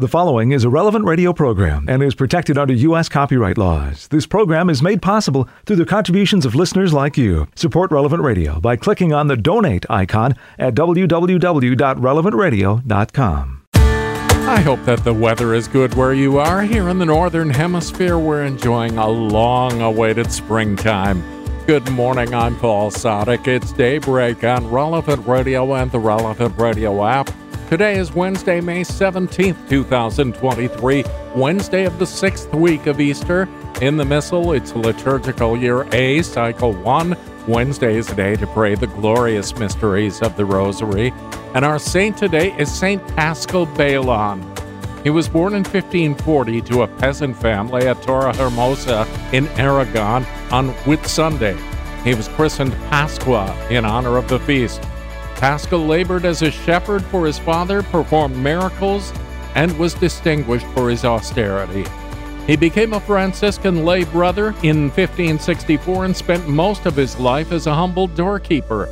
The following is a relevant radio program and is protected under U.S. copyright laws. This program is made possible through the contributions of listeners like you. Support Relevant Radio by clicking on the donate icon at www.relevantradio.com. I hope that the weather is good where you are. Here in the Northern Hemisphere, we're enjoying a long awaited springtime. Good morning, I'm Paul Sadek. It's daybreak on Relevant Radio and the Relevant Radio app. Today is Wednesday, May 17th, 2023, Wednesday of the sixth week of Easter. In the Missal, it's liturgical year A, cycle 1. Wednesday is a day to pray the glorious mysteries of the Rosary. And our saint today is Saint Paschal Baylon. He was born in 1540 to a peasant family at Torre Hermosa in Aragon on Whitsunday. He was christened Pasqua in honor of the feast. Paschal labored as a shepherd for his father, performed miracles, and was distinguished for his austerity. He became a Franciscan lay brother in 1564 and spent most of his life as a humble doorkeeper.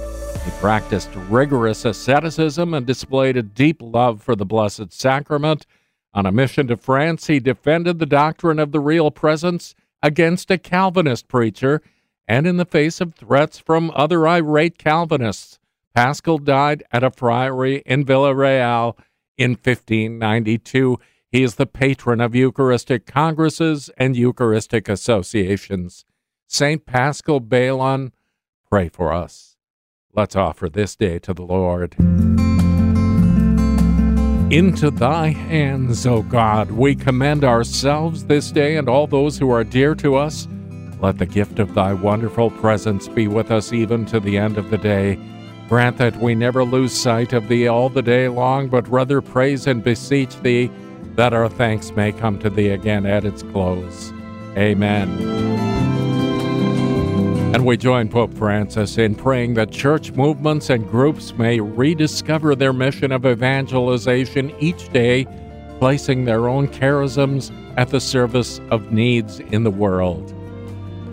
He practiced rigorous asceticism and displayed a deep love for the Blessed Sacrament. On a mission to France, he defended the doctrine of the real presence against a Calvinist preacher and in the face of threats from other irate Calvinists. Paschal died at a friary in Villarreal in 1592. He is the patron of Eucharistic congresses and Eucharistic associations. St. Paschal Baylon, pray for us. Let's offer this day to the Lord. Into thy hands, O God, we commend ourselves this day and all those who are dear to us. Let the gift of thy wonderful presence be with us even to the end of the day. Grant that we never lose sight of thee all the day long, but rather praise and beseech thee that our thanks may come to thee again at its close. Amen. And we join Pope Francis in praying that church movements and groups may rediscover their mission of evangelization each day, placing their own charisms at the service of needs in the world.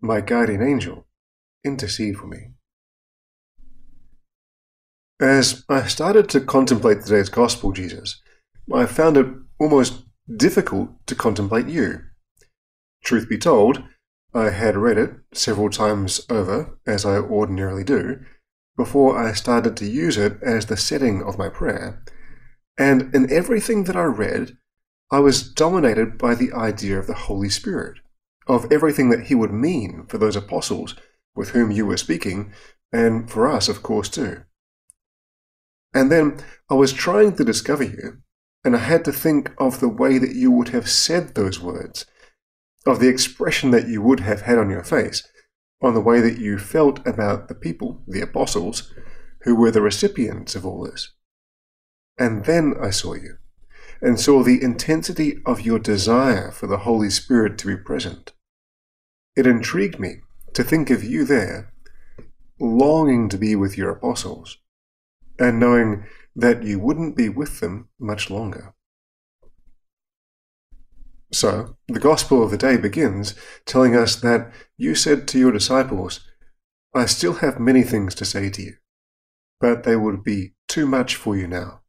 my guardian angel, intercede for me. As I started to contemplate today's Gospel, Jesus, I found it almost difficult to contemplate you. Truth be told, I had read it several times over, as I ordinarily do, before I started to use it as the setting of my prayer, and in everything that I read, I was dominated by the idea of the Holy Spirit of everything that he would mean for those apostles with whom you were speaking, and for us, of course, too. And then I was trying to discover you, and I had to think of the way that you would have said those words, of the expression that you would have had on your face, on the way that you felt about the people, the apostles, who were the recipients of all this. And then I saw you, and saw the intensity of your desire for the Holy Spirit to be present. It intrigued me to think of you there, longing to be with your apostles, and knowing that you wouldn't be with them much longer. So, the Gospel of the day begins telling us that you said to your disciples, I still have many things to say to you, but they would be too much for you now.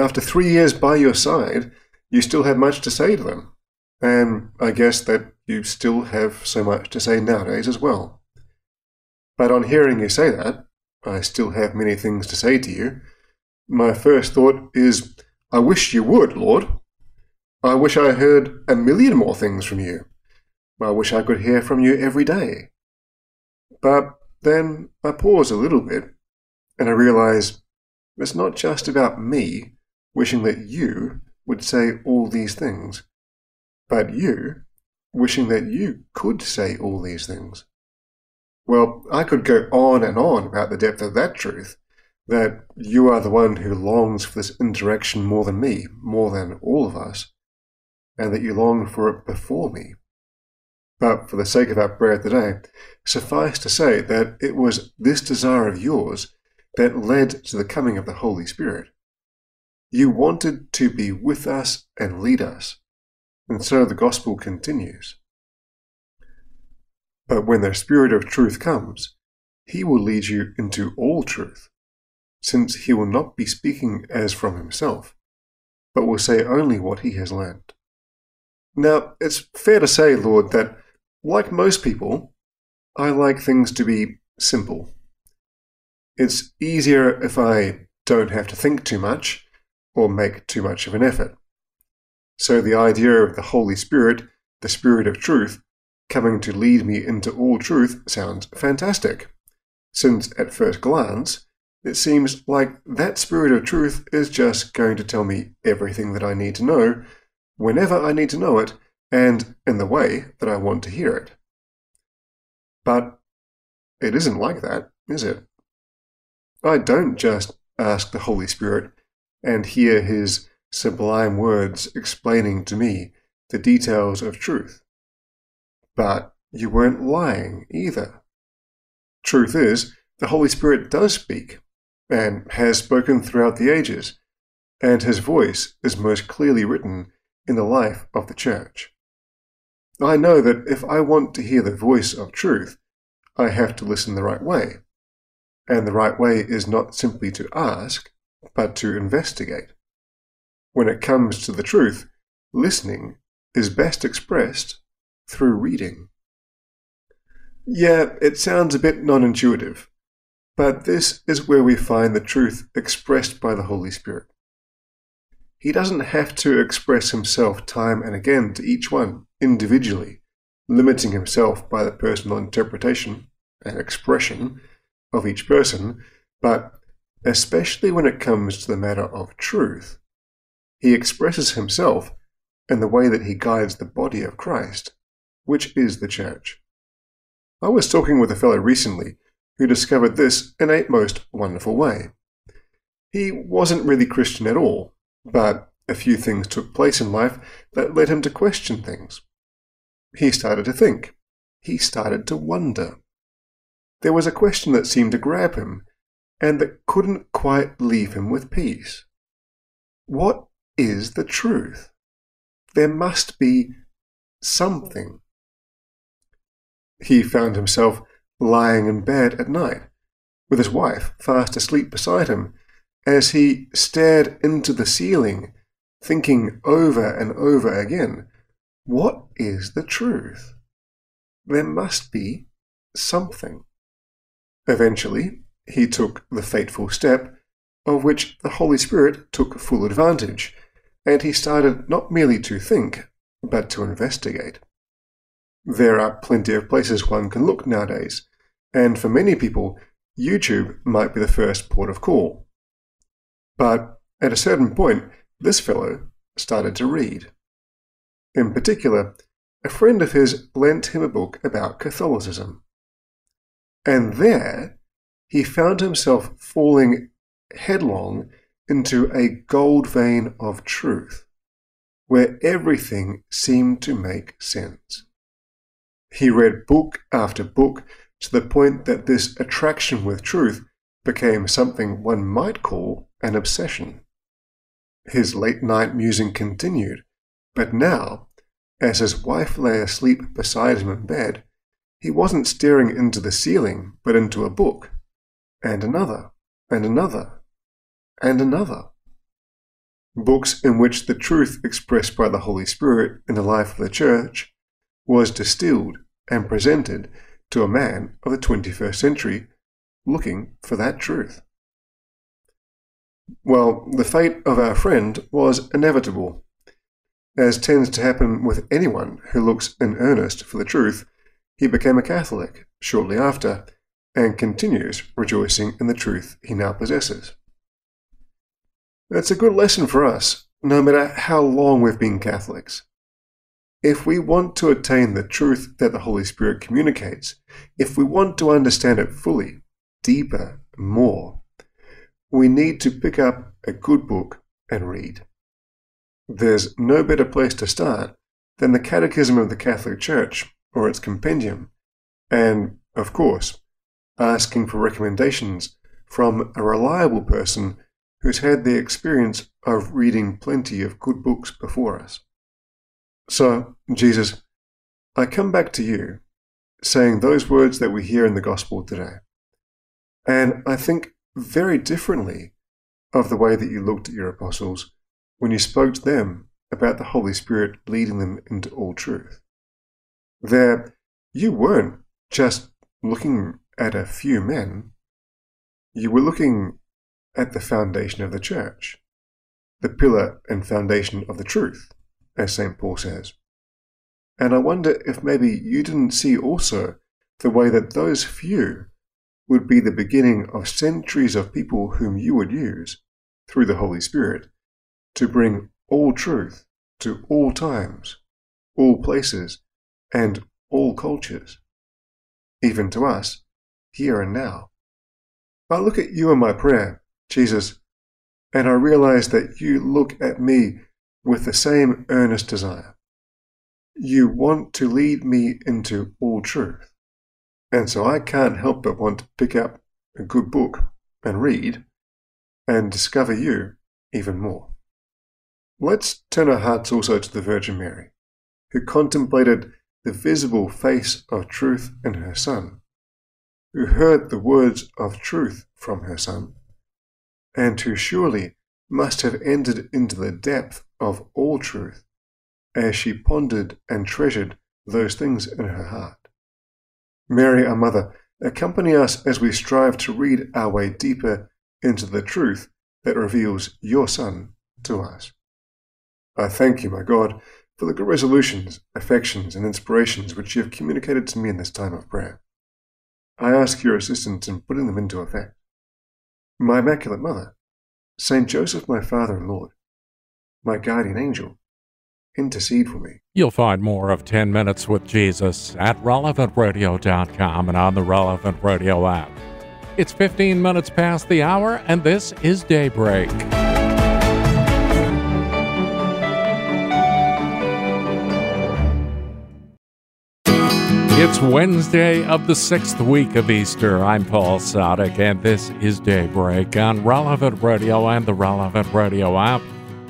After three years by your side, you still have much to say to them, and I guess that you still have so much to say nowadays as well. But on hearing you say that, I still have many things to say to you. My first thought is, I wish you would, Lord. I wish I heard a million more things from you. I wish I could hear from you every day. But then I pause a little bit and I realize it's not just about me wishing that you would say all these things but you, wishing that you could say all these things. Well, I could go on and on about the depth of that truth, that you are the one who longs for this interaction more than me, more than all of us. and that you long for it before me. But for the sake of our prayer today, suffice to say that it was this desire of yours that led to the coming of the Holy Spirit. You wanted to be with us and lead us, and so the gospel continues. But when the Spirit of truth comes, he will lead you into all truth, since he will not be speaking as from himself, but will say only what he has learned. Now, it's fair to say, Lord, that like most people, I like things to be simple. It's easier if I don't have to think too much or make too much of an effort. So the idea of the Holy Spirit, the Spirit of truth, coming to lead me into all truth sounds fantastic, since at first glance, it seems like that Spirit of truth is just going to tell me everything that I need to know, whenever I need to know it, and in the way that I want to hear it. But it isn't like that, is it? I don't just ask the Holy Spirit and hear his sublime words explaining to me the details of truth. But you weren't lying either. Truth is, the Holy Spirit does speak, and has spoken throughout the ages, and his voice is most clearly written in the life of the Church. I know that if I want to hear the voice of truth, I have to listen the right way. And the right way is not simply to ask, but to investigate. When it comes to the truth, listening is best expressed through reading. Yeah, it sounds a bit non intuitive, but this is where we find the truth expressed by the Holy Spirit. He doesn't have to express himself time and again to each one individually, limiting himself by the personal interpretation and expression of each person, but especially when it comes to the matter of truth, he expresses himself in the way that he guides the body of Christ, which is the church. I was talking with a fellow recently who discovered this in a most wonderful way. He wasn't really Christian at all, but a few things took place in life that led him to question things. He started to think. He started to wonder. There was a question that seemed to grab him, and that couldn't quite leave him with peace. What is the truth? There must be something. He found himself lying in bed at night, with his wife fast asleep beside him, as he stared into the ceiling, thinking over and over again, what is the truth? There must be something. Eventually, he took the fateful step of which the Holy Spirit took full advantage, and he started not merely to think, but to investigate. There are plenty of places one can look nowadays, and for many people, YouTube might be the first port of call. But at a certain point, this fellow started to read. In particular, a friend of his lent him a book about Catholicism. And there, he found himself falling headlong into a gold vein of truth, where everything seemed to make sense. He read book after book to the point that this attraction with truth became something one might call an obsession. His late night musing continued, but now, as his wife lay asleep beside him in bed, he wasn't staring into the ceiling, but into a book, and another, and another, and another. Books in which the truth expressed by the Holy Spirit in the life of the Church was distilled and presented to a man of the 21st century looking for that truth. Well, the fate of our friend was inevitable. As tends to happen with anyone who looks in earnest for the truth, he became a Catholic shortly after and continues rejoicing in the truth he now possesses. That's a good lesson for us, no matter how long we've been Catholics. If we want to attain the truth that the Holy Spirit communicates, if we want to understand it fully, deeper, more, we need to pick up a good book and read. there's no better place to start than the Catechism of the Catholic Church or its compendium, and, of course, asking for recommendations from a reliable person who's had the experience of reading plenty of good books before us. So, Jesus, I come back to you saying those words that we hear in the gospel today. And I think very differently of the way that you looked at your apostles when you spoke to them about the Holy Spirit leading them into all truth. There, you weren't just looking at a few men, you were looking at the foundation of the church, the pillar and foundation of the truth, as St. Paul says. And I wonder if maybe you didn't see also the way that those few would be the beginning of centuries of people whom you would use, through the Holy Spirit, to bring all truth to all times, all places, and all cultures, even to us, here and now. I look at you in my prayer, Jesus, and I realize that you look at me with the same earnest desire. You want to lead me into all truth. And so I can't help but want to pick up a good book and read and discover you even more. Let's turn our hearts also to the Virgin Mary, who contemplated the visible face of truth in her Son, who heard the words of truth from her Son, and who surely must have entered into the depth of all truth as she pondered and treasured those things in her heart. Mary, our Mother, accompany us as we strive to read our way deeper into the truth that reveals your Son to us. I thank you, my God, for the good resolutions, affections, and inspirations which you have communicated to me in this time of prayer. I ask your assistance in putting them into effect. My Immaculate Mother, Saint Joseph, my Father and Lord, my guardian angel, intercede for me. You'll find more of 10 Minutes with Jesus at relevantradio.com and on the Relevant Radio app. It's 15 minutes past the hour, and this is Daybreak. It's Wednesday of the sixth week of Easter. I'm Paul Sadek, and this is Daybreak on Relevant Radio and the Relevant Radio app.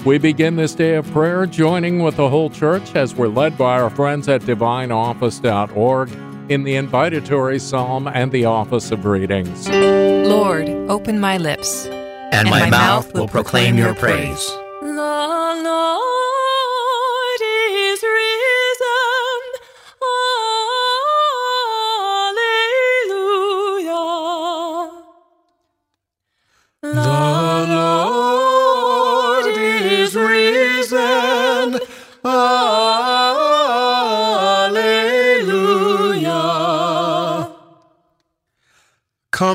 We begin this day of prayer joining with the whole church as we're led by our friends at divineoffice.org in the invitatory psalm and the office of readings. Lord, open my lips, and, and my, my, mouth will proclaim your praise. The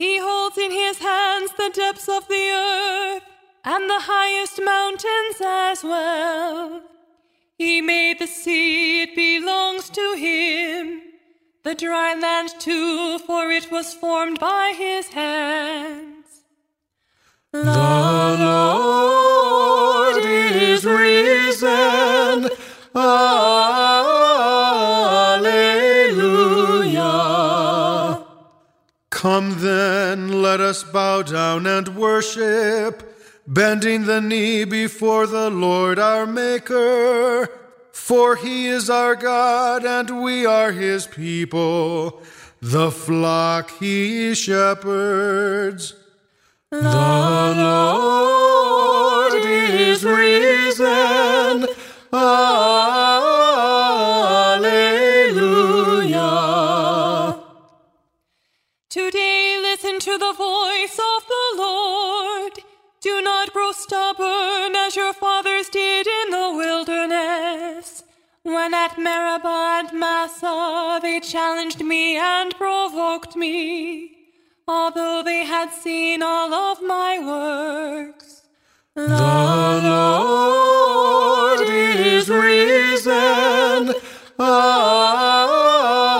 He holds in his hands the depths of the earth and the highest mountains as well. He made the sea, it belongs to him. The dry land too, for it was formed by his hands. The Lord is risen. Alleluia. Come then, let us bow down and worship, bending the knee before the Lord our Maker. For he is our God, and we are his people, the flock he shepherds. The Lord is risen. Alleluia. To the voice of the Lord. Do not grow stubborn as your fathers did in the wilderness. When at Meribah and Massah they challenged me and provoked me, although they had seen all of my works. The Lord is risen. Alleluia.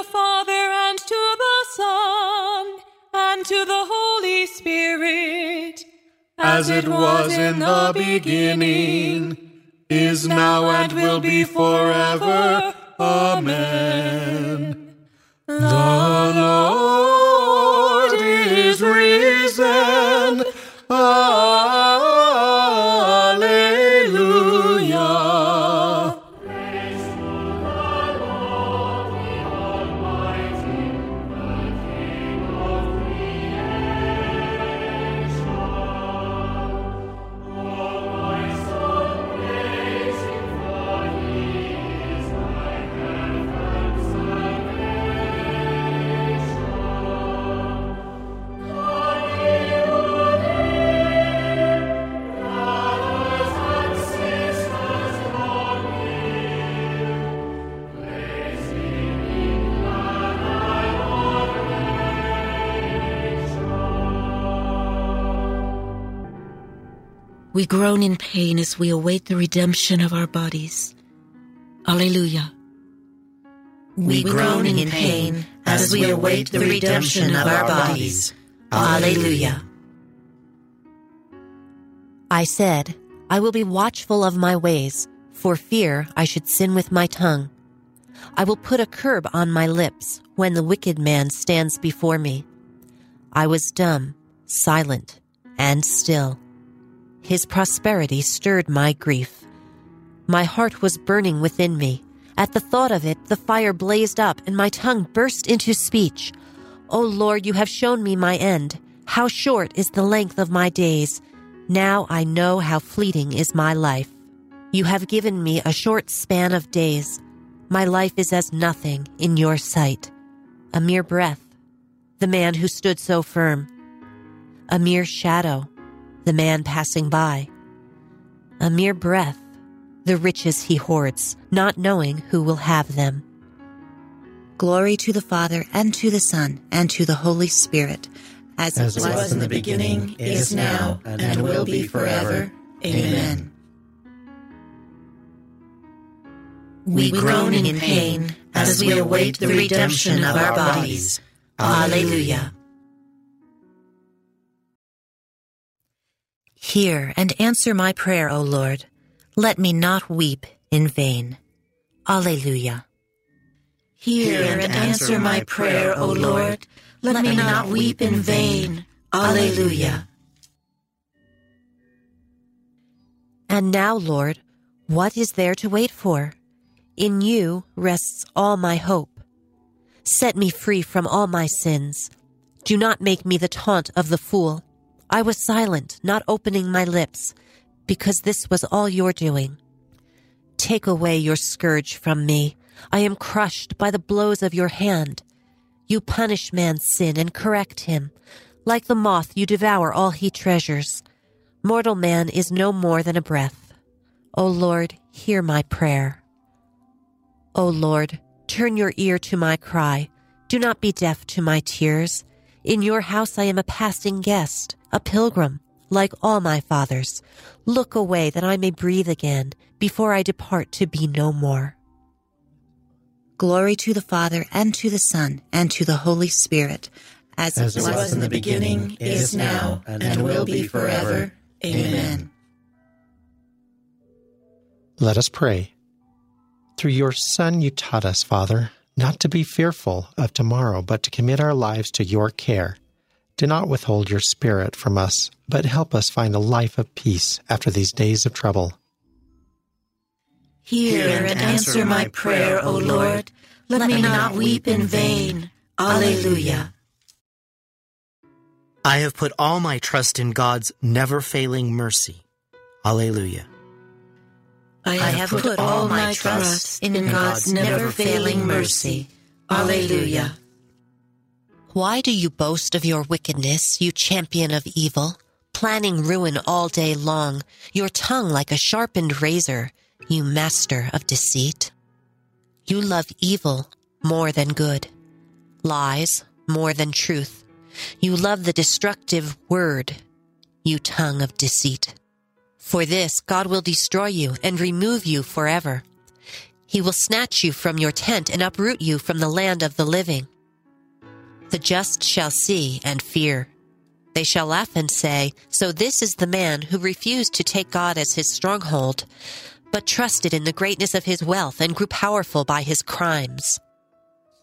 The Father and to the Son and to the Holy Spirit, As it was in the beginning, is now, and will be forever. Amen. The Lord is risen. We groan in pain as we await the redemption of our bodies. Alleluia. We groan in pain as we await the redemption of our bodies. Alleluia. I said, I will be watchful of my ways, for fear I should sin with my tongue. I will put a curb on my lips when the wicked man stands before me. I was dumb, silent, and still. His prosperity stirred my grief. My heart was burning within me. At the thought of it, the fire blazed up and my tongue burst into speech. O Lord, you have shown me my end. How short is the length of my days. Now I know how fleeting is my life. You have given me a short span of days. My life is as nothing in your sight. A mere breath. The man who stood so firm. A mere shadow the man passing by. A mere breath, the riches he hoards, not knowing who will have them. Glory to the Father, and to the Son, and to the Holy Spirit, as, As it was in the beginning, is now, and will be forever. Amen. We groan in pain as we await the redemption of our bodies. Alleluia. Hear and answer my prayer, O Lord. Let me not weep in vain. Alleluia. Hear and answer my prayer, O Lord. Let me not weep in vain. Alleluia. And now, Lord, what is there to wait for? In you rests all my hope. Set me free from all my sins. Do not make me the taunt of the fool. I was silent, not opening my lips, because this was all your doing. Take away your scourge from me. I am crushed by the blows of your hand. You punish man's sin and correct him. Like the moth, you devour all he treasures. Mortal man is no more than a breath. O Lord, hear my prayer. O Lord, turn your ear to my cry. Do not be deaf to my tears. In your house I am a passing guest, a pilgrim, like all my fathers. Look away that I may breathe again before I depart to be no more. Glory to the Father, and to the Son, and to the Holy Spirit, as, As it was in the beginning, is now, and will be forever. Amen. Let us pray. Through your Son, you taught us, Father, not to be fearful of tomorrow, but to commit our lives to your care. Do not withhold your spirit from us, but help us find a life of peace after these days of trouble. Hear and answer my prayer, O Lord. Let me not weep in vain. Alleluia. I have put all my trust in God's never failing mercy. Alleluia. I have put all my trust in God's never failing mercy. Alleluia. Why do you boast of your wickedness, you champion of evil, planning ruin all day long, your tongue like a sharpened razor, you master of deceit? You love evil more than good, lies more than truth. You love the destructive word, you tongue of deceit. For this God will destroy you and remove you forever. He will snatch you from your tent and uproot you from the land of the living. The just shall see and fear. They shall laugh and say, So this is the man who refused to take God as his stronghold, but trusted in the greatness of his wealth and grew powerful by his crimes.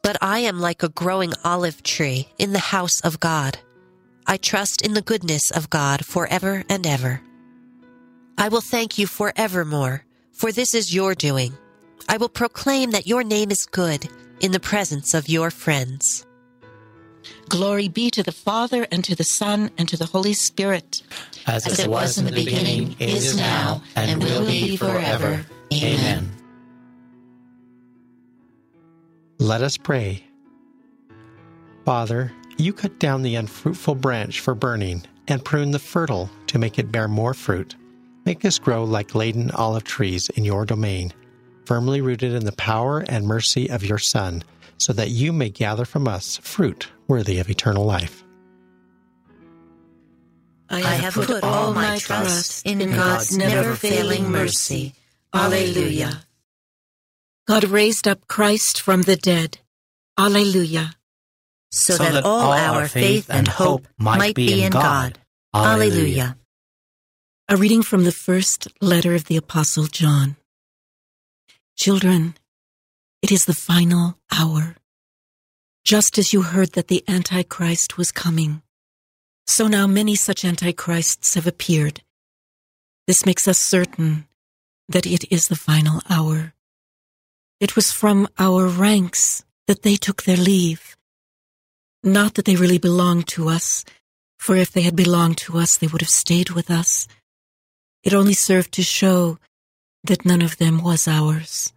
But I am like a growing olive tree in the house of God. I trust in the goodness of God forever and ever. I will thank you forevermore, for this is your doing. I will proclaim that your name is good in the presence of your friends. Glory be to the Father, and to the Son, and to the Holy Spirit. As, As it was in the beginning, is now, and will be forever. Amen. Let us pray. Father, you cut down the unfruitful branch for burning, and prune the fertile to make it bear more fruit. Make us grow like laden olive trees in your domain, firmly rooted in the power and mercy of your Son, so that you may gather from us fruit worthy of eternal life. I have put all my trust in God's never failing mercy. Alleluia. God raised up Christ from the dead. Alleluia. So, so that, that, all our faith and hope might be in God. Alleluia. A reading from the first letter of the Apostle John. Children, it is the final hour. Just as you heard that the Antichrist was coming, so now many such Antichrists have appeared. This makes us certain that it is the final hour. It was from our ranks that they took their leave. Not that they really belonged to us, for if they had belonged to us, they would have stayed with us. It only served to show that none of them was ours.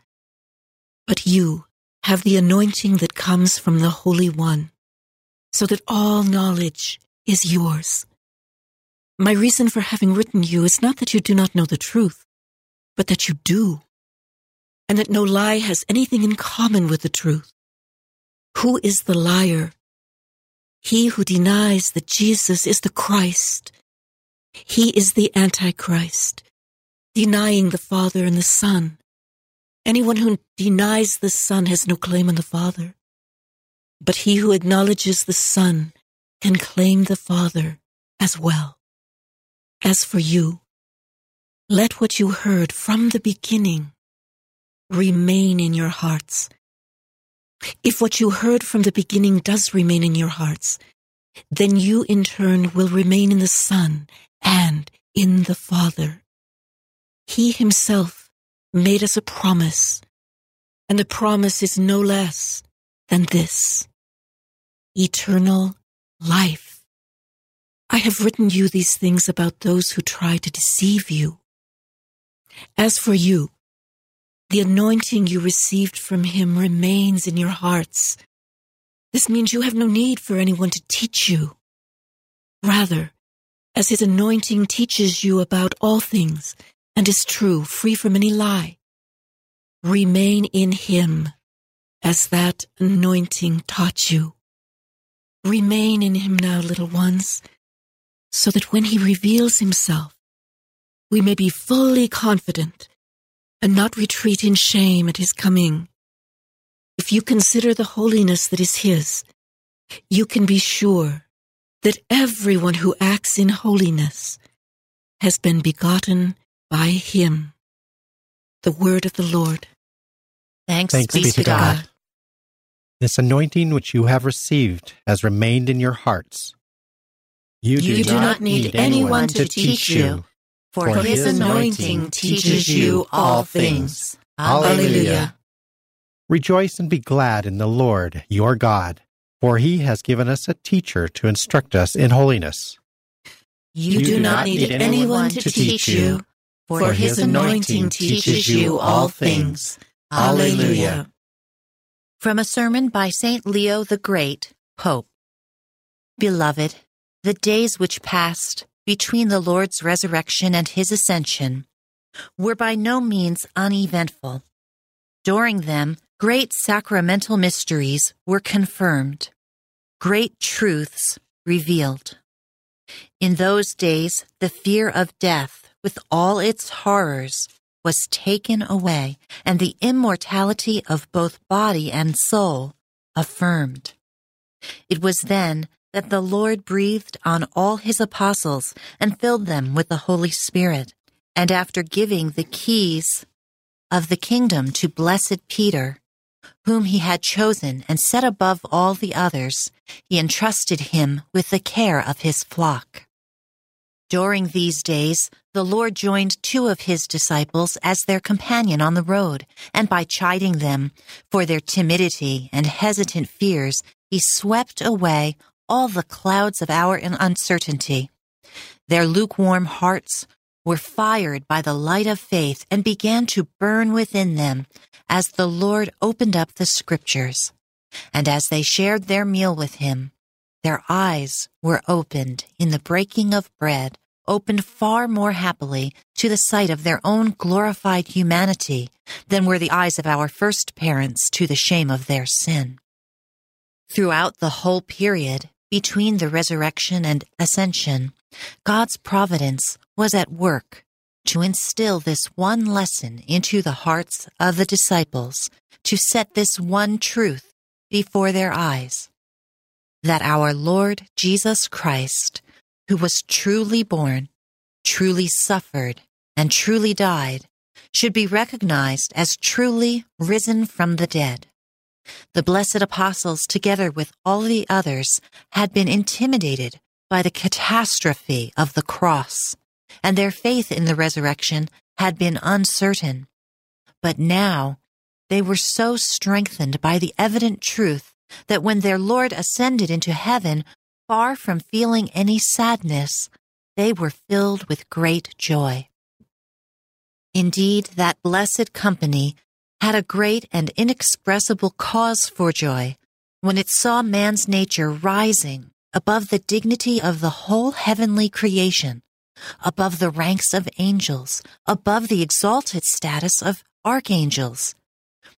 But you have the anointing that comes from the Holy One, so that all knowledge is yours. My reason for having written you is not that you do not know the truth, but that you do, and that no lie has anything in common with the truth. Who is the liar? He who denies that Jesus is the Christ, he is the Antichrist, denying the Father and the Son. Anyone who denies the Son has no claim on the Father. But he who acknowledges the Son can claim the Father as well. As for you, let what you heard from the beginning remain in your hearts. If what you heard from the beginning does remain in your hearts, then you in turn will remain in the Son and in the Father. He himself made us a promise, and the promise is no less than this eternal life. I have written you these things about those who try to deceive you. As for you, the anointing you received from him remains in your hearts. This means you have no need for anyone to teach you. Rather, as his anointing teaches you about all things and is true, free from any lie. Remain in him as that anointing taught you. Remain in him now, little ones, so that when he reveals himself, we may be fully confident and not retreat in shame at his coming. If you consider the holiness that is his, you can be sure that everyone who acts in holiness has been begotten by him. The word of the Lord. Thanks, Thanks be, be to God. God. This anointing which you have received has remained in your hearts. You, you do, not need anyone to teach you, for his anointing teaches you all things. Alleluia. Rejoice and be glad in the Lord your God, for he has given us a teacher to instruct us in holiness. You, do not need anyone to teach you, for his anointing teaches you all things. Alleluia. From a sermon by St. Leo the Great, Pope. Beloved, the days which passed between the Lord's resurrection and his ascension were by no means uneventful. During them, great sacramental mysteries were confirmed, great truths revealed. In those days, the fear of death, with all its horrors, was taken away, and the immortality of both body and soul affirmed. It was then that the Lord breathed on all his apostles and filled them with the Holy Spirit, and after giving the keys of the kingdom to blessed Peter, whom he had chosen and set above all the others, he entrusted him with the care of his flock. During these days, the Lord joined two of his disciples as their companion on the road, and by chiding them for their timidity and hesitant fears, he swept away all the clouds of our uncertainty. Their lukewarm hearts were fired by the light of faith and began to burn within them as the Lord opened up the scriptures. And as they shared their meal with him, their eyes were opened in the breaking of bread, opened far more happily to the sight of their own glorified humanity than were the eyes of our first parents to the shame of their sin. Throughout the whole period between the resurrection and ascension, God's providence was at work to instill this one lesson into the hearts of the disciples, to set this one truth before their eyes that our Lord Jesus Christ, who was truly born, truly suffered, and truly died, should be recognized as truly risen from the dead. The blessed apostles, together with all the others, had been intimidated by the catastrophe of the cross, and their faith in the resurrection had been uncertain. But now they were so strengthened by the evident truth that when their Lord ascended into heaven, far from feeling any sadness, they were filled with great joy. Indeed, that blessed company had a great and inexpressible cause for joy when it saw man's nature rising above the dignity of the whole heavenly creation, above the ranks of angels, above the exalted status of archangels,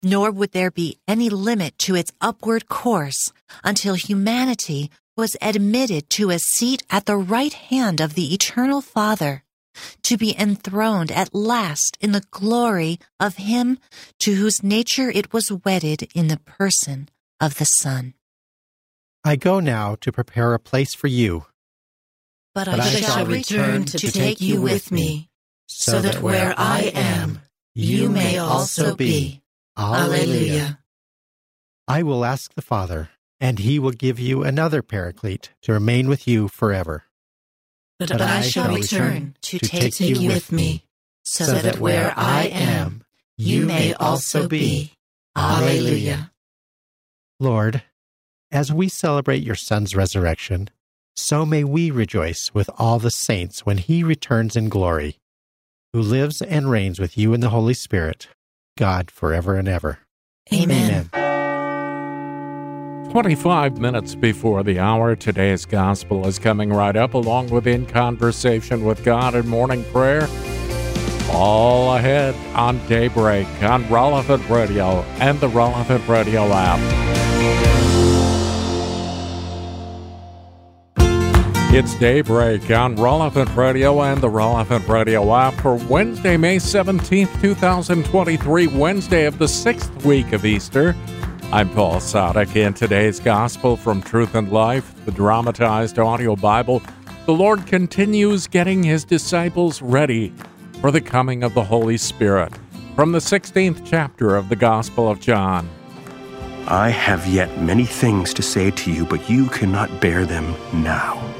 nor would there be any limit to its upward course until humanity was admitted to a seat at the right hand of the eternal Father, to be enthroned at last in the glory of Him to whose nature it was wedded in the person of the Son. I go now to prepare a place for you. But, but I, I shall return to, to take you with me, so that where I am, you may also be. Alleluia. I will ask the Father, and he will give you another paraclete to remain with you forever. But, but I shall return to, to take, take you with me, so that where I am, you may also be. Alleluia. Lord, as we celebrate your Son's resurrection, so may we rejoice with all the saints when he returns in glory, who lives and reigns with you in the Holy Spirit, God forever and ever. Amen. Amen. 25 minutes before the hour, today's gospel is coming right up, along with In Conversation with God and Morning Prayer. All ahead on Daybreak on Relevant Radio and the Relevant Radio app. It's Daybreak on Relevant Radio and the Relevant Radio app for Wednesday, May 17th, 2023, Wednesday of the sixth week of Easter. I'm Paul Sadek. In today's Gospel from Truth and Life, the dramatized audio Bible, the Lord continues getting his disciples ready for the coming of the Holy Spirit from the 16th chapter of the Gospel of John. I have yet many things to say to you, but you cannot bear them now.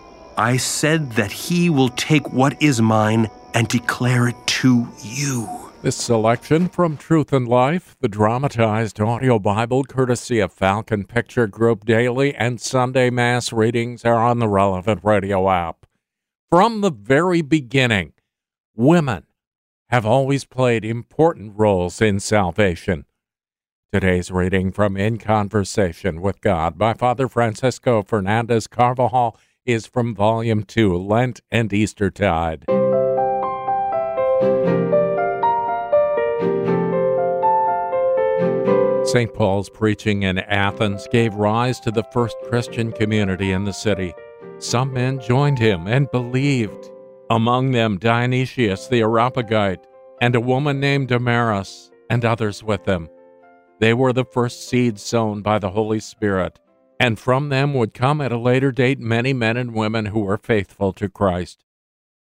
I said that he will take what is mine and declare it to you. This selection from Truth and Life, the dramatized audio Bible courtesy of Falcon Picture Group Daily and Sunday Mass readings are on the relevant radio app. From the very beginning, women have always played important roles in salvation. Today's reading from In Conversation with God by Father Francisco Fernandez Carvajal is from Volume 2, Lent and Eastertide. St. Paul's preaching in Athens gave rise to the first Christian community in the city. Some men joined him and believed, among them Dionysius the Areopagite and a woman named Damaris, and others with them. They were the first seeds sown by the Holy Spirit, and from them would come at a later date many men and women who were faithful to Christ.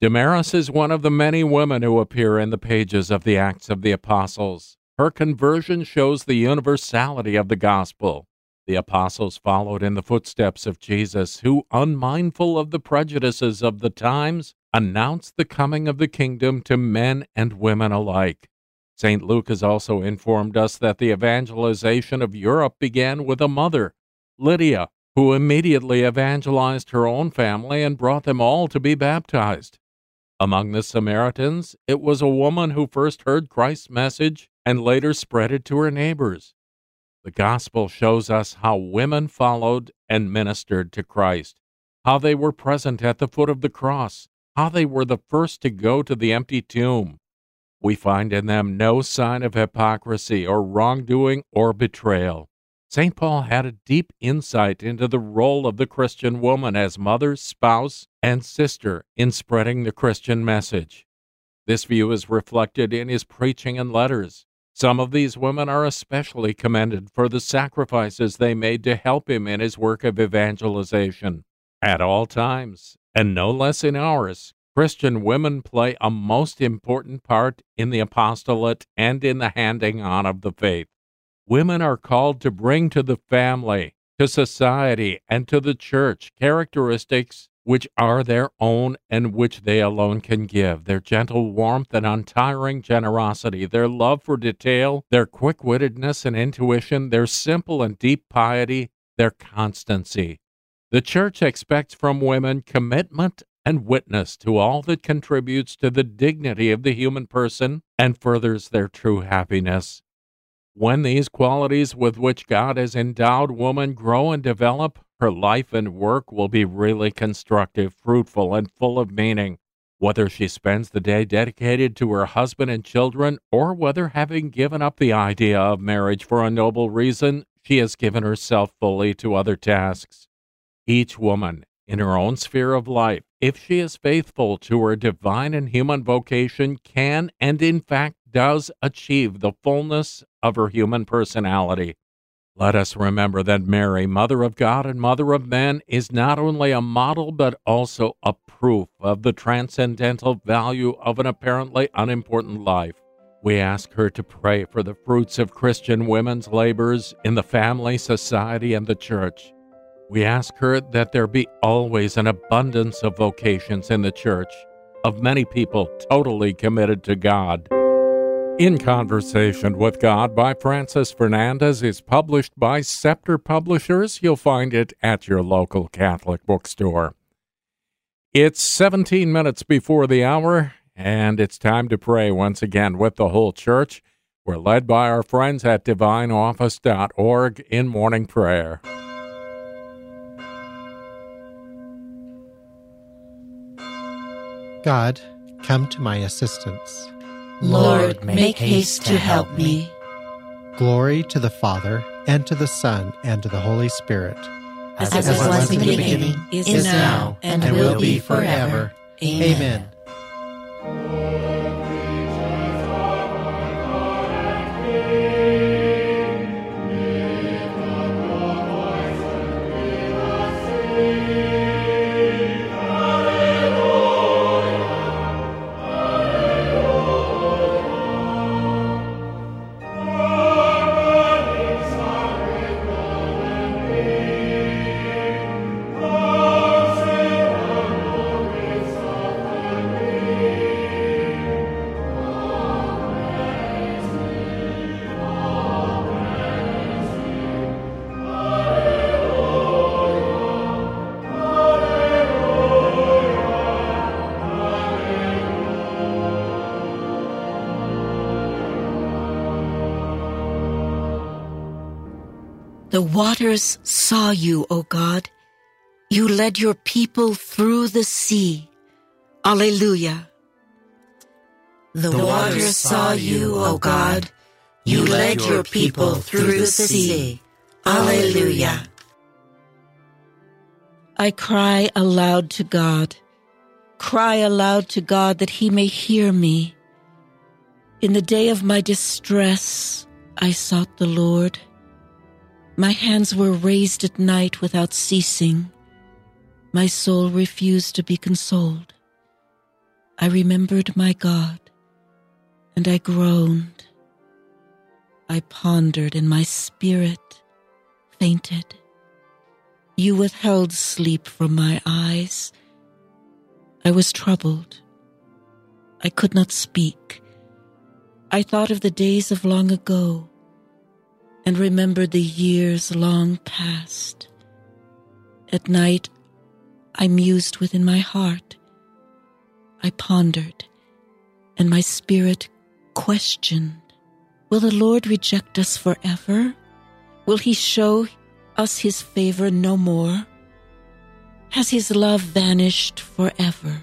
Damaris is one of the many women who appear in the pages of the Acts of the Apostles. Her conversion shows the universality of the gospel. The apostles followed in the footsteps of Jesus, who, unmindful of the prejudices of the times, announced the coming of the kingdom to men and women alike. St. Luke has also informed us that the evangelization of Europe began with a mother, Lydia, who immediately evangelized her own family and brought them all to be baptized. Among the Samaritans, it was a woman who first heard Christ's message and later spread it to her neighbors. The gospel shows us how women followed and ministered to Christ, how they were present at the foot of the cross, how they were the first to go to the empty tomb, we find in them no sign of hypocrisy or wrongdoing or betrayal. St. Paul had a deep insight into the role of the Christian woman as mother, spouse, and sister in spreading the Christian message. This view is reflected in his preaching and letters. Some of these women are especially commended for the sacrifices they made to help him in his work of evangelization. At all times, and no less in ours, Christian women play a most important part in the apostolate and in the handing on of the faith. Women are called to bring to the family, to society, and to the church characteristics which are their own and which they alone can give their gentle warmth and untiring generosity, their love for detail, their quick wittedness and intuition, their simple and deep piety, their constancy. The church expects from women commitment and witness to all that contributes to the dignity of the human person and furthers their true happiness. When these qualities with which God has endowed woman grow and develop, her life and work will be really constructive, fruitful, and full of meaning. Whether she spends the day dedicated to her husband and children, or whether having given up the idea of marriage for a noble reason, she has given herself fully to other tasks. Each woman, in her own sphere of life, if she is faithful to her divine and human vocation, can and in fact does achieve the fullness of her human personality. Let us remember that Mary, Mother of God and Mother of Men, is not only a model but also a proof of the transcendental value of an apparently unimportant life. We ask her to pray for the fruits of Christian women's labors in the family, society, and the church. We ask her that there be always an abundance of vocations in the church, of many people totally committed to God. In Conversation with God by Francis Fernandez is published by Scepter Publishers. You'll find it at your local Catholic bookstore. It's 17 minutes before the hour, and it's time to pray once again with the whole church. We're led by our friends at divineoffice.org in morning prayer. God, come to my assistance. Lord, make haste to help me. Glory to the Father, and to the Son, and to the Holy Spirit. As, as it was in the beginning, is, is now, and, and will be forever. Amen. Amen. The waters saw you, O God. You led your people through the sea. Alleluia. The, the waters saw you, O God. You led your people through the sea. Alleluia. I cry aloud to God. Cry aloud to God that he may hear me. In the day of my distress, I sought the Lord. My hands were raised at night without ceasing. My soul refused to be consoled. I remembered my God, and I groaned. I pondered, and my spirit fainted. You withheld sleep from my eyes. I was troubled. I could not speak. I thought of the days of long ago and remembered the years long past. At night, I mused within my heart. I pondered, and my spirit questioned Will the Lord reject us forever? Will he show us his favor no more? Has his love vanished forever?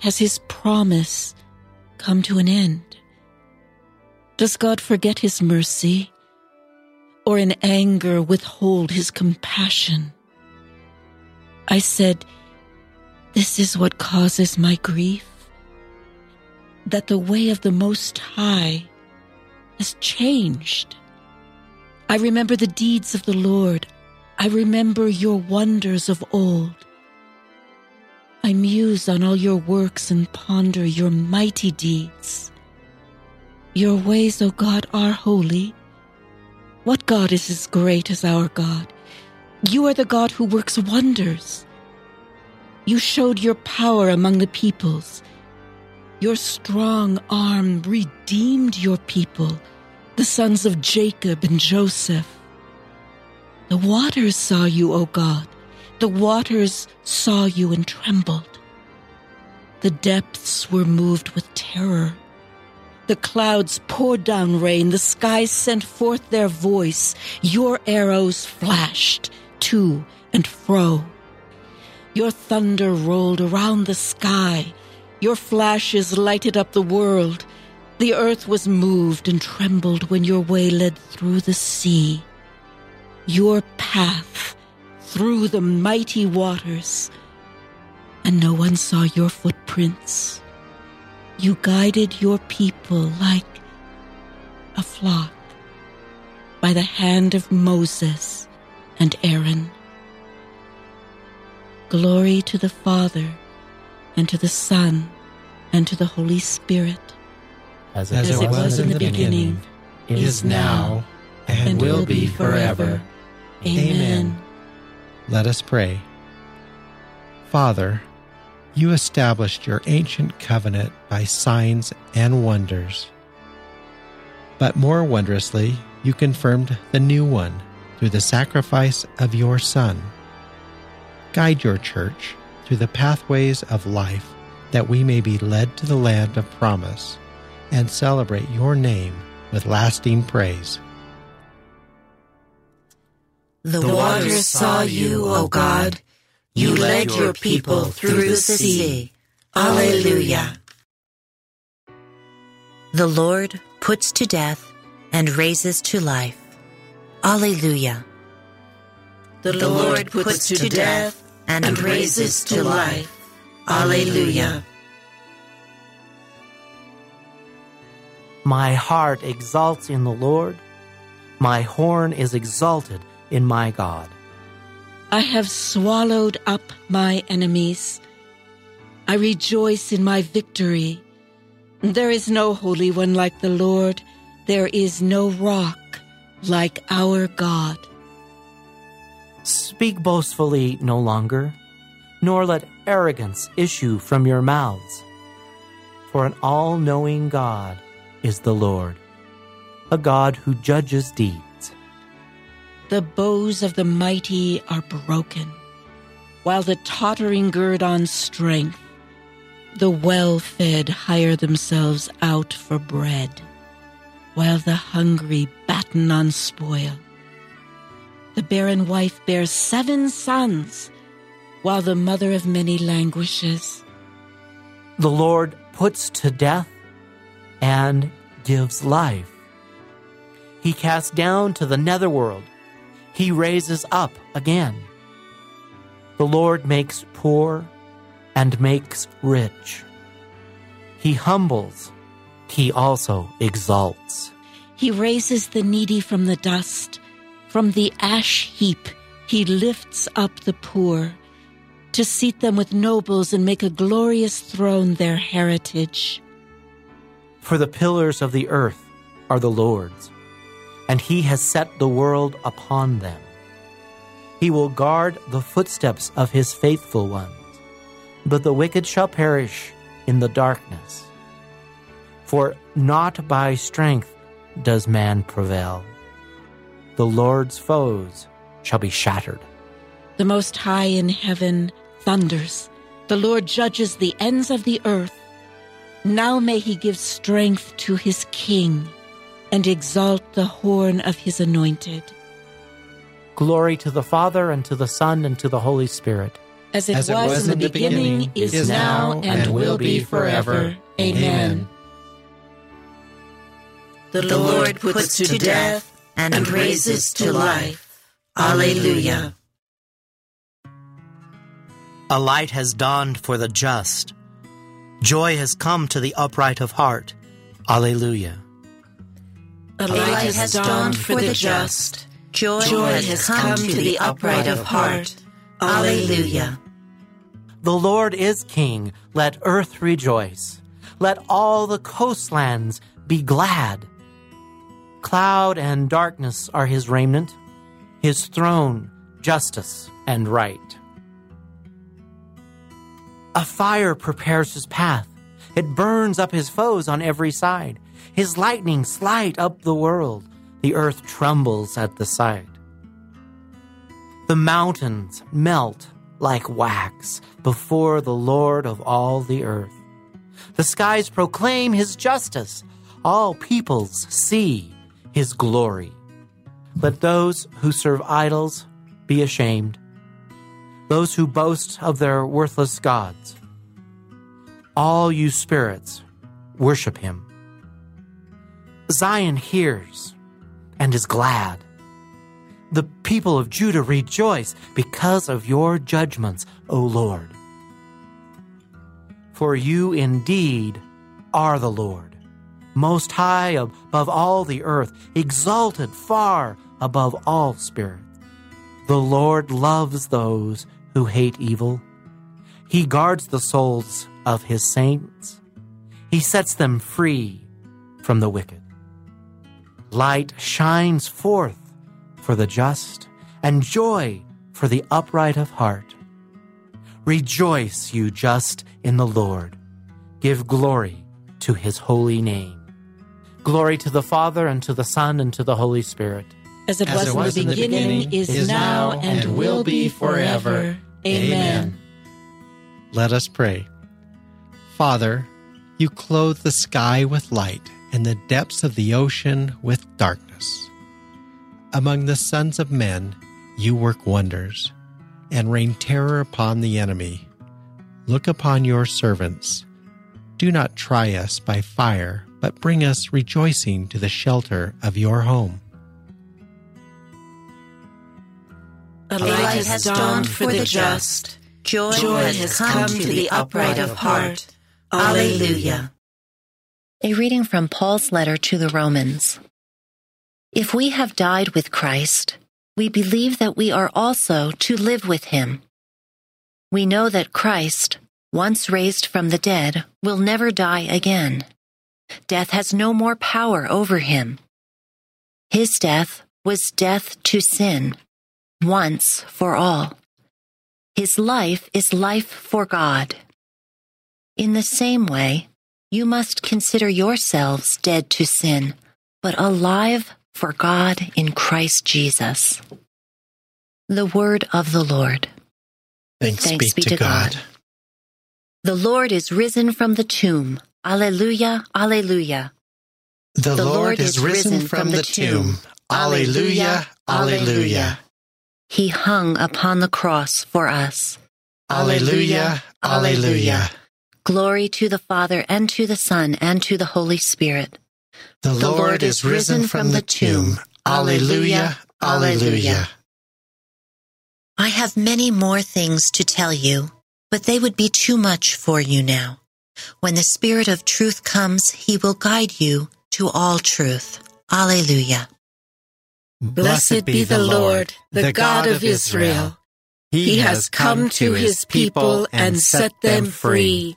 Has his promise come to an end? Does God forget his mercy? Or in anger withhold his compassion. I said, This is what causes my grief, that the way of the Most High has changed. I remember the deeds of the Lord. I remember your wonders of old. I muse on all your works and ponder your mighty deeds. Your ways, O God, are holy. What God is as great as our God? You are the God who works wonders. You showed your power among the peoples. Your strong arm redeemed your people, the sons of Jacob and Joseph. The waters saw you, O God. The waters saw you and trembled. The depths were moved with terror. The clouds poured down rain, the skies sent forth their voice, your arrows flashed to and fro. Your thunder rolled around the sky, your flashes lighted up the world. The earth was moved and trembled when your way led through the sea. Your path through the mighty waters, and no one saw your footprints. You guided your people like a flock by the hand of Moses and Aaron. Glory to the Father, and to the Son, and to the Holy Spirit. As it, As it was, was, in the beginning, beginning is now, and, and will be forever. Amen. Let us pray. Father, you established your ancient covenant by signs and wonders. But more wondrously, you confirmed the new one through the sacrifice of your Son. Guide your church through the pathways of life that we may be led to the land of promise and celebrate your name with lasting praise. The waters saw you, O God you led your people through the sea. Alleluia. The Lord puts to death and raises to life. Alleluia. The Lord puts to death and raises to life. Alleluia. My heart exalts in the Lord. My horn is exalted in my God. I have swallowed up my enemies. I rejoice in my victory. There is no Holy One like the Lord. There is no rock like our God. Speak boastfully no longer, nor let arrogance issue from your mouths. For an all knowing God is the Lord, a God who judges deeds. The bows of the mighty are broken, while the tottering gird on strength. The well fed hire themselves out for bread, while the hungry batten on spoil. The barren wife bears seven sons, while the mother of many languishes. The Lord puts to death and gives life. He casts down to the netherworld. He raises up again. The Lord makes poor and makes rich. He humbles. He also exalts. He raises the needy from the dust. From the ash heap, he lifts up the poor to seat them with nobles and make a glorious throne their heritage. For the pillars of the earth are the Lord's, and he has set the world upon them. He will guard the footsteps of his faithful ones, but the wicked shall perish in the darkness. For not by strength does man prevail. The Lord's foes shall be shattered. The Most High in heaven thunders. The Lord judges the ends of the earth. Now may he give strength to his king and exalt the horn of his anointed. Glory to the Father, and to the Son, and to the Holy Spirit. As it, As was, it was, in the beginning, beginning is, is now, and, and will be forever. Amen. The Lord puts to death and raises to life. Alleluia. A light has dawned for the just. Joy has come to the upright of heart. Alleluia. A light has dawned for the just. Joy, Joy has come to the upright of heart. Alleluia. The Lord is King. Let earth rejoice. Let all the coastlands be glad. Cloud and darkness are his raiment, his throne, justice and right. A fire prepares his path. It burns up his foes on every side. His lightnings light up the world. The earth trembles at the sight. The mountains melt like wax before the Lord of all the earth. The skies proclaim his justice. All peoples see his glory. Let those who serve idols be ashamed those who boast of their worthless gods. All you spirits, worship him. Zion hears and is glad. The people of Judah rejoice because of your judgments, O Lord. For you indeed are the Lord, most high above all the earth, exalted far above all spirits. The Lord loves those who hate evil. He guards the souls of his saints. He sets them free from the wicked. Light shines forth for the just, and joy for the upright of heart. Rejoice, you just, in the Lord. Give glory to his holy name. Glory to the Father, and to the Son, and to the Holy Spirit. As it, As was, it was, in the beginning, beginning is, is, now, and, and will be forever. Amen. Let us pray. Father, you clothe the sky with light and the depths of the ocean with darkness. Among the sons of men, you work wonders and rain terror upon the enemy. Look upon your servants. Do not try us by fire, but bring us rejoicing to the shelter of your home. A light has dawned for the just. Joy, Joy has come to the upright of heart. Alleluia. A reading from Paul's letter to the Romans. If we have died with Christ, we believe that we are also to live with him. We know that Christ, once raised from the dead, will never die again. Death has no more power over him. His death was death to sin, once for all. His life is life for God. In the same way, you must consider yourselves dead to sin, but alive for God in Christ Jesus. The word of the Lord. Thanks, Thanks be, be, to, God. God. The Lord is risen from the tomb. Alleluia, alleluia. The, the Lord, Lord is risen from the tomb. Alleluia, alleluia. He hung upon the cross for us. Alleluia, alleluia. Glory to the Father, and to the Son, and to the Holy Spirit. The, the Lord, Lord is risen from the tomb. Alleluia, alleluia. I have many more things to tell you, but they would be too much for you now. When the Spirit of truth comes, he will guide you to all truth. Alleluia. Blessed be the Lord, the God of Israel. He has come to his people and set them free.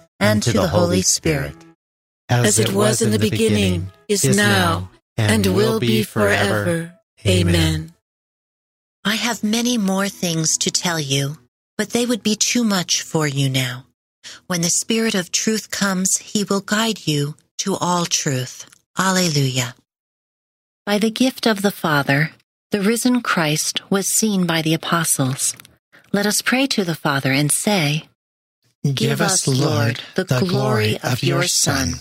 and to the Holy Spirit. As it was in the beginning, is now, and will be forever. Amen. I have many more things to tell you, but they would be too much for you now. When the Spirit of truth comes, he will guide you to all truth. Alleluia. By the gift of the Father, the risen Christ was seen by the apostles. Let us pray to the Father and say, Give us, Lord, the, glory of your Son.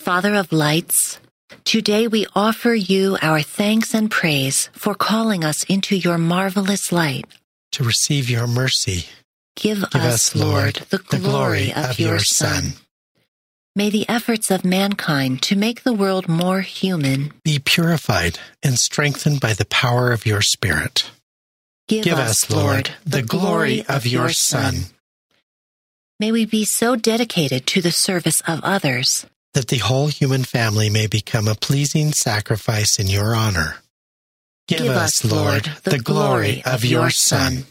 Father of lights, today we offer you our thanks and praise for calling us into your marvelous light. To receive your mercy. Give, Give us, Lord, the glory, the glory of, of your Son. May the efforts of mankind to make the world more human be purified and strengthened by the power of your Spirit. Give, Give us, Lord, the glory of your Son. May we be so dedicated to the service of others that the whole human family may become a pleasing sacrifice in your honor. Give, Give us, Lord, the glory of your Son.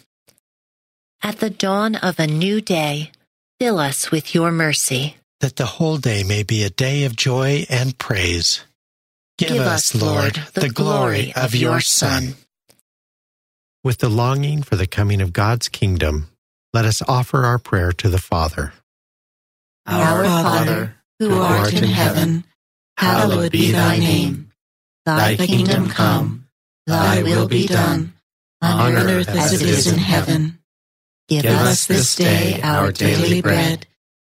At the dawn of a new day, fill us with your mercy that the whole day may be a day of joy and praise. Give, Give us, Lord, the, the glory of your Son. With the longing for the coming of God's kingdom, let us offer our prayer to the Father. Our Father, who art in heaven, hallowed be thy name. Thy kingdom come, thy will be done, on earth as it is in heaven. Give us this day our daily bread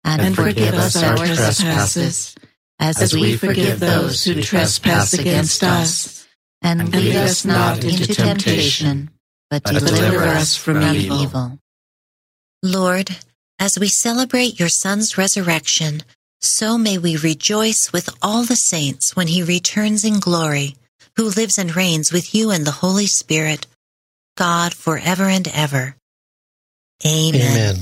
and forgive us our trespasses, as we forgive those who trespass against us. And lead us not into temptation, but deliver us from evil. Lord, As we celebrate your Son's resurrection, so may we rejoice with all the saints when he returns in glory, who lives and reigns with you and the Holy Spirit, God forever and ever. Amen. Amen.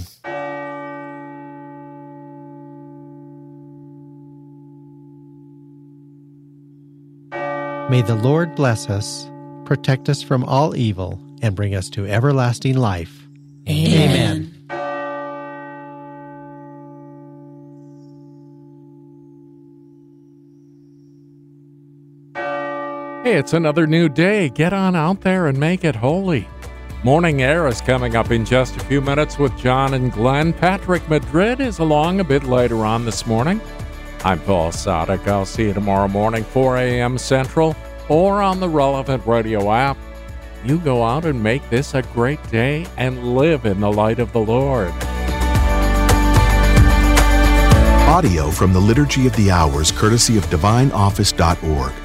May the Lord bless us, protect us from all evil, and bring us to everlasting life. Amen. Hey, it's another new day. Get on out there and make it holy. Morning Air is coming up in just a few minutes with John and Glenn. Patrick Madrid is along a bit later on this morning. I'm Paul Sadek. I'll see you tomorrow morning, 4 a.m. Central, or on the relevant radio app. You go out and make this a great day and live in the light of the Lord. Audio from the Liturgy of the Hours, courtesy of DivineOffice.org.